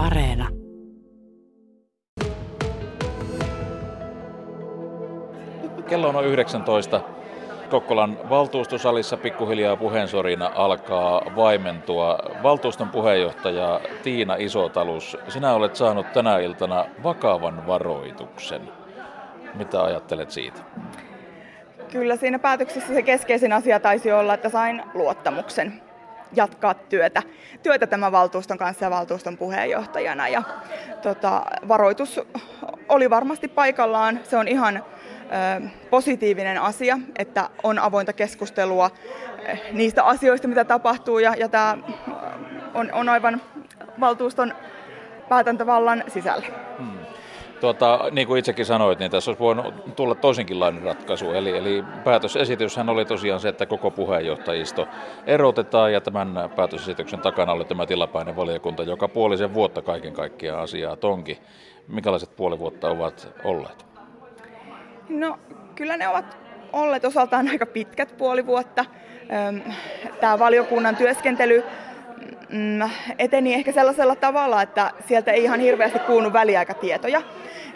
Areena. Kello on 19. Kokkolan valtuustosalissa pikkuhiljaa puheensorina alkaa vaimentua. Valtuuston puheenjohtaja Tiina Isotalus, sinä olet saanut tänä iltana vakavan varoituksen. Mitä ajattelet siitä? Kyllä siinä päätöksessä se keskeisin asia taisi olla, että sain luottamuksen jatkaa työtä, työtä tämän valtuuston kanssa ja valtuuston puheenjohtajana. Ja, tota, varoitus oli varmasti paikallaan. Se on ihan ö, positiivinen asia, että on avointa keskustelua niistä asioista, mitä tapahtuu. Ja, ja tämä on, on aivan valtuuston päätäntävallan sisällä. Hmm. Tuota, niin kuin itsekin sanoit, niin tässä olisi voinut tulla toisenkinlainen ratkaisu. Eli, eli päätösesityshän oli tosiaan se, että koko puheenjohtajisto erotetaan ja tämän päätösesityksen takana oli tämä tilapäinen valiokunta, joka puolisen vuotta kaiken kaikkiaan asiaa tonki. Minkälaiset puoli vuotta ovat olleet? No kyllä ne ovat olleet osaltaan aika pitkät puoli vuotta. Tämä valiokunnan työskentely mm, eteni ehkä sellaisella tavalla, että sieltä ei ihan hirveästi kuulunut väliaikatietoja.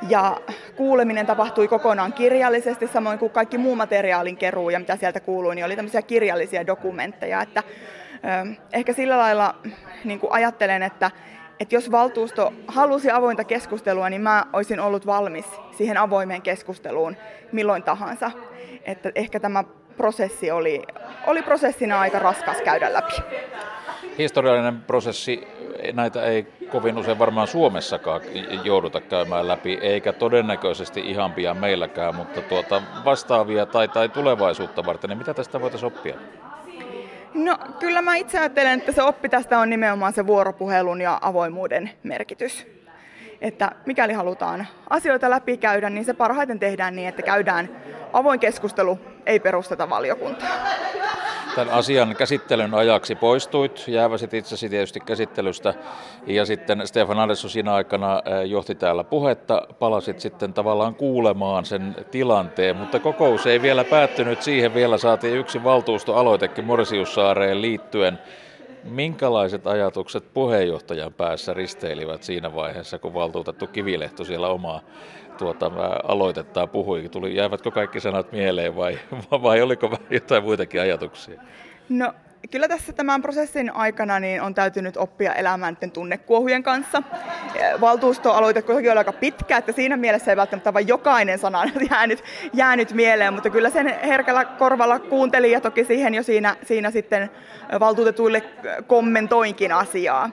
Ja kuuleminen tapahtui kokonaan kirjallisesti, samoin kuin kaikki muu materiaalin keruu ja mitä sieltä kuuluu, niin oli tämmöisiä kirjallisia dokumentteja. Että, ö, ehkä sillä lailla niin kuin ajattelen, että, että jos valtuusto halusi avointa keskustelua, niin mä olisin ollut valmis siihen avoimeen keskusteluun milloin tahansa. Että ehkä tämä prosessi oli, oli prosessina aika raskas käydä läpi historiallinen prosessi, näitä ei kovin usein varmaan Suomessakaan jouduta käymään läpi, eikä todennäköisesti ihan pian meilläkään, mutta tuota, vastaavia tai, tai tulevaisuutta varten, niin mitä tästä voitaisiin oppia? No kyllä mä itse ajattelen, että se oppi tästä on nimenomaan se vuoropuhelun ja avoimuuden merkitys. Että mikäli halutaan asioita läpikäydä, niin se parhaiten tehdään niin, että käydään avoin keskustelu, ei perusteta valiokuntaa tämän asian käsittelyn ajaksi poistuit, jääväsit itsesi tietysti käsittelystä. Ja sitten Stefan Andersson siinä aikana johti täällä puhetta, palasit sitten tavallaan kuulemaan sen tilanteen, mutta kokous ei vielä päättynyt. Siihen, vielä saatiin yksi valtuustoaloitekin Morsiussaareen liittyen. Minkälaiset ajatukset puheenjohtajan päässä risteilivät siinä vaiheessa, kun valtuutettu Kivilehto siellä omaa tuota, aloitettaan puhui? Tuli, jäivätkö kaikki sanat mieleen vai, vai oliko jotain muitakin ajatuksia? No kyllä tässä tämän prosessin aikana niin on täytynyt oppia elämään tunnekuohujen kanssa. Valtuustoaloite kuitenkin oli aika pitkä, että siinä mielessä ei välttämättä vain jokainen sana jäänyt, jäänyt mieleen, mutta kyllä sen herkällä korvalla kuuntelin ja toki siihen jo siinä, siinä sitten valtuutetuille kommentoinkin asiaa.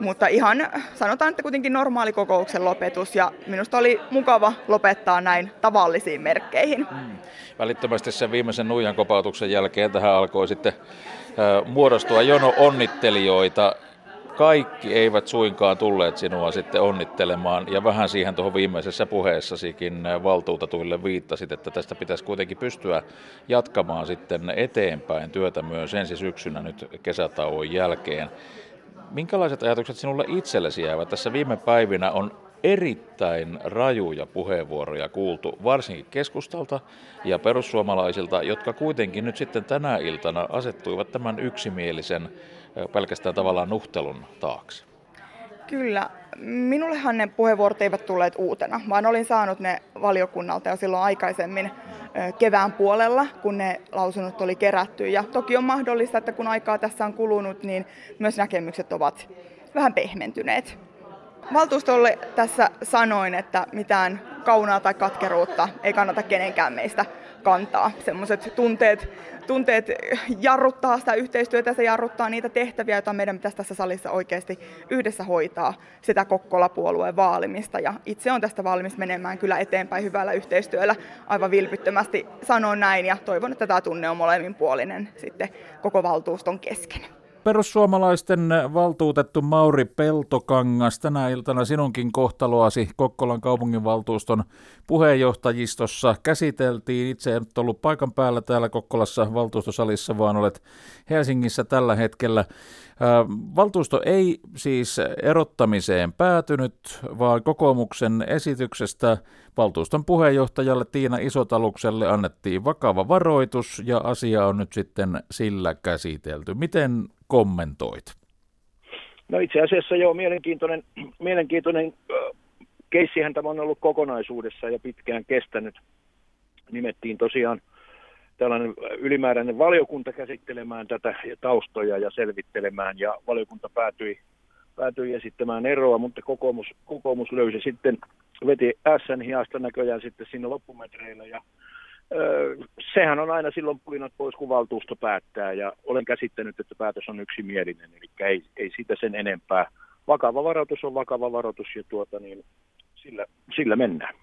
Mutta ihan sanotaan, että kuitenkin normaali kokouksen lopetus ja minusta oli mukava lopettaa näin tavallisiin merkkeihin. Hmm. Välittömästi sen viimeisen nuijan kopautuksen jälkeen tähän alkoi sitten muodostua jono onnittelijoita. Kaikki eivät suinkaan tulleet sinua sitten onnittelemaan ja vähän siihen tuohon viimeisessä puheessasikin valtuutetuille viittasit, että tästä pitäisi kuitenkin pystyä jatkamaan sitten eteenpäin työtä myös ensi syksynä nyt kesätauon jälkeen. Minkälaiset ajatukset sinulle itsellesi jäävät? Tässä viime päivinä on erittäin rajuja puheenvuoroja kuultu, varsinkin keskustalta ja perussuomalaisilta, jotka kuitenkin nyt sitten tänä iltana asettuivat tämän yksimielisen pelkästään tavallaan nuhtelun taakse. Kyllä. Minullehan ne puheenvuorot eivät tulleet uutena, vaan olin saanut ne valiokunnalta jo silloin aikaisemmin kevään puolella, kun ne lausunnot oli kerätty. Ja toki on mahdollista, että kun aikaa tässä on kulunut, niin myös näkemykset ovat vähän pehmentyneet. Valtuustolle tässä sanoin, että mitään kaunaa tai katkeruutta ei kannata kenenkään meistä kantaa. Semmoiset tunteet, tunteet jarruttaa sitä yhteistyötä, se jarruttaa niitä tehtäviä, joita meidän pitäisi tässä salissa oikeasti yhdessä hoitaa, sitä Kokkola-puolueen vaalimista. Ja itse on tästä valmis menemään kyllä eteenpäin hyvällä yhteistyöllä. Aivan vilpittömästi sanon näin ja toivon, että tämä tunne on molemminpuolinen sitten koko valtuuston kesken. Perussuomalaisten valtuutettu Mauri Peltokangas, tänä iltana sinunkin kohtaloasi Kokkolan kaupunginvaltuuston puheenjohtajistossa käsiteltiin. Itse en ollut paikan päällä täällä Kokkolassa valtuustosalissa, vaan olet Helsingissä tällä hetkellä. Valtuusto ei siis erottamiseen päätynyt, vaan kokoomuksen esityksestä valtuuston puheenjohtajalle Tiina Isotalukselle annettiin vakava varoitus ja asia on nyt sitten sillä käsitelty. Miten kommentoit? No itse asiassa joo, mielenkiintoinen, mielenkiintoinen keissihän tämä on ollut kokonaisuudessa ja pitkään kestänyt. Nimettiin tosiaan tällainen ylimääräinen valiokunta käsittelemään tätä taustoja ja selvittelemään, ja valiokunta päätyi, päätyi esittämään eroa, mutta kokoomus, kokoomus löysi sitten, veti SN hiasta näköjään sitten sinne loppumetreillä, ja ö, sehän on aina silloin pulinat pois, kun valtuusto päättää, ja olen käsittänyt, että päätös on yksimielinen, eli ei, ei siitä sen enempää. Vakava varoitus on vakava varoitus, ja tuota, niin, sillä, sillä mennään.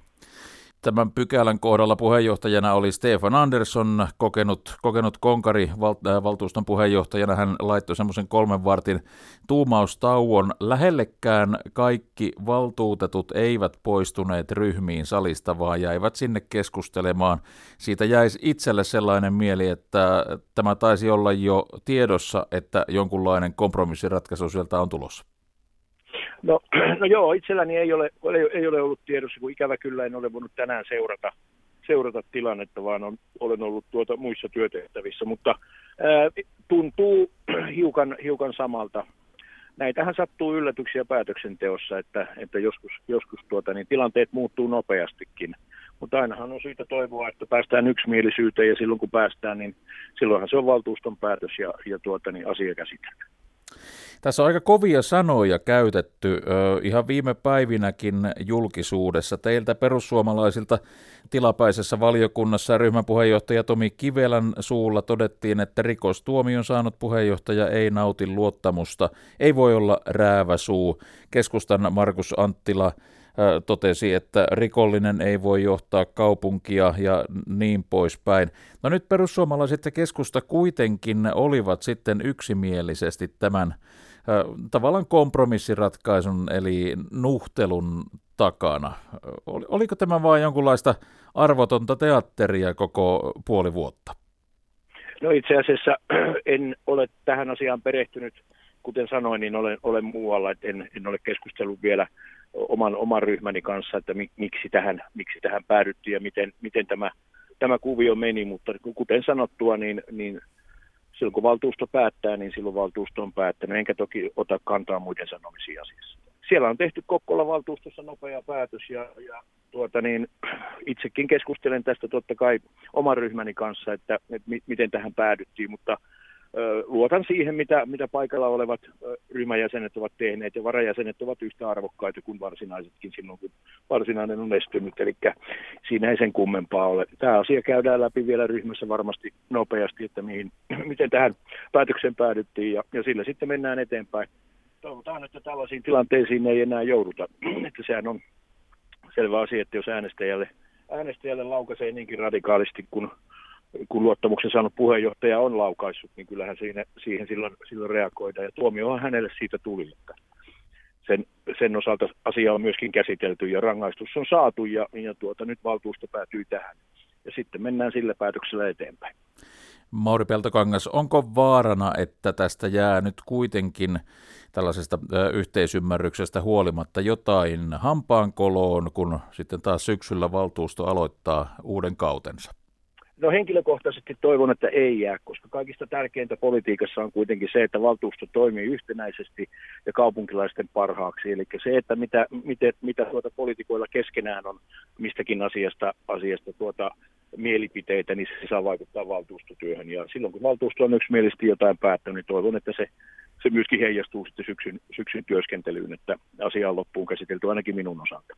Tämän pykälän kohdalla puheenjohtajana oli Stefan Andersson, kokenut, kokenut konkari val, äh, valtuuston puheenjohtajana. Hän laittoi semmoisen kolmen vartin tuumaustauon. Lähellekään kaikki valtuutetut eivät poistuneet ryhmiin salista, vaan jäivät sinne keskustelemaan. Siitä jäisi itselle sellainen mieli, että tämä taisi olla jo tiedossa, että jonkunlainen kompromissiratkaisu sieltä on tulossa. No, no joo, itselläni ei ole, ei ole ollut tiedossa, kun ikävä kyllä en ole voinut tänään seurata, seurata tilannetta, vaan on, olen ollut tuota muissa työtehtävissä, mutta ää, tuntuu hiukan, hiukan samalta. Näitähän sattuu yllätyksiä päätöksenteossa, että, että joskus, joskus tuota, niin tilanteet muuttuu nopeastikin. Mutta ainahan on syytä toivoa, että päästään yksimielisyyteen ja silloin kun päästään, niin silloinhan se on valtuuston päätös ja, ja tuota, niin asia käsitellään. Tässä on aika kovia sanoja käytetty ihan viime päivinäkin julkisuudessa. Teiltä perussuomalaisilta tilapäisessä valiokunnassa ryhmän puheenjohtaja Tomi Kivelän suulla todettiin, että rikostuomion saanut puheenjohtaja ei nauti luottamusta. Ei voi olla rääväsuu. Keskustan Markus Anttila totesi, että rikollinen ei voi johtaa kaupunkia ja niin poispäin. No nyt perussuomalaiset ja keskusta kuitenkin olivat sitten yksimielisesti tämän tavallaan kompromissiratkaisun eli nuhtelun takana. Oliko tämä vain jonkunlaista arvotonta teatteria koko puoli vuotta? No itse asiassa en ole tähän asiaan perehtynyt. Kuten sanoin, niin olen, olen muualla, että en, en ole keskustellut vielä oman, oman ryhmäni kanssa, että miksi tähän, miksi tähän päädyttiin ja miten, miten tämä, tämä kuvio meni, mutta kuten sanottua, niin, niin silloin kun valtuusto päättää, niin silloin valtuusto on päättänyt, enkä toki ota kantaa muiden sanomisiin asiassa. Siellä on tehty Kokkola valtuustossa nopea päätös ja, ja tuota niin, itsekin keskustelen tästä totta kai oman ryhmäni kanssa, että, että miten tähän päädyttiin, mutta luotan siihen, mitä, mitä paikalla olevat ryhmäjäsenet ovat tehneet, ja varajäsenet ovat yhtä arvokkaita kuin varsinaisetkin silloin, kun varsinainen on estynyt, eli siinä ei sen kummempaa ole. Tämä asia käydään läpi vielä ryhmässä varmasti nopeasti, että mihin, miten tähän päätökseen päädyttiin, ja, ja sillä sitten mennään eteenpäin. Toivotaan, että tällaisiin tilanteisiin ei enää jouduta, että sehän on selvä asia, että jos äänestäjälle, äänestäjälle laukaisee niinkin radikaalisti, kun kun luottamuksen saanut puheenjohtaja on laukaissut, niin kyllähän siinä, siihen silloin, silloin reagoidaan. Ja tuomiohan hänelle siitä tuli, että sen, sen osalta asia on myöskin käsitelty ja rangaistus on saatu ja, ja tuota, nyt valtuusto päätyy tähän. Ja sitten mennään sillä päätöksellä eteenpäin. Mauri Peltokangas, onko vaarana, että tästä jää nyt kuitenkin tällaisesta yhteisymmärryksestä huolimatta jotain hampaankoloon, kun sitten taas syksyllä valtuusto aloittaa uuden kautensa? No henkilökohtaisesti toivon, että ei jää, koska kaikista tärkeintä politiikassa on kuitenkin se, että valtuusto toimii yhtenäisesti ja kaupunkilaisten parhaaksi. Eli se, että mitä, mitä, mitä tuota poliitikoilla keskenään on mistäkin asiasta, asiasta tuota mielipiteitä, niin se saa vaikuttaa valtuustotyöhön. Ja silloin kun valtuusto on yksimielisesti jotain päättänyt, niin toivon, että se, se myöskin heijastuu sitten syksyn, syksyn työskentelyyn, että asia on loppuun käsitelty ainakin minun osalta.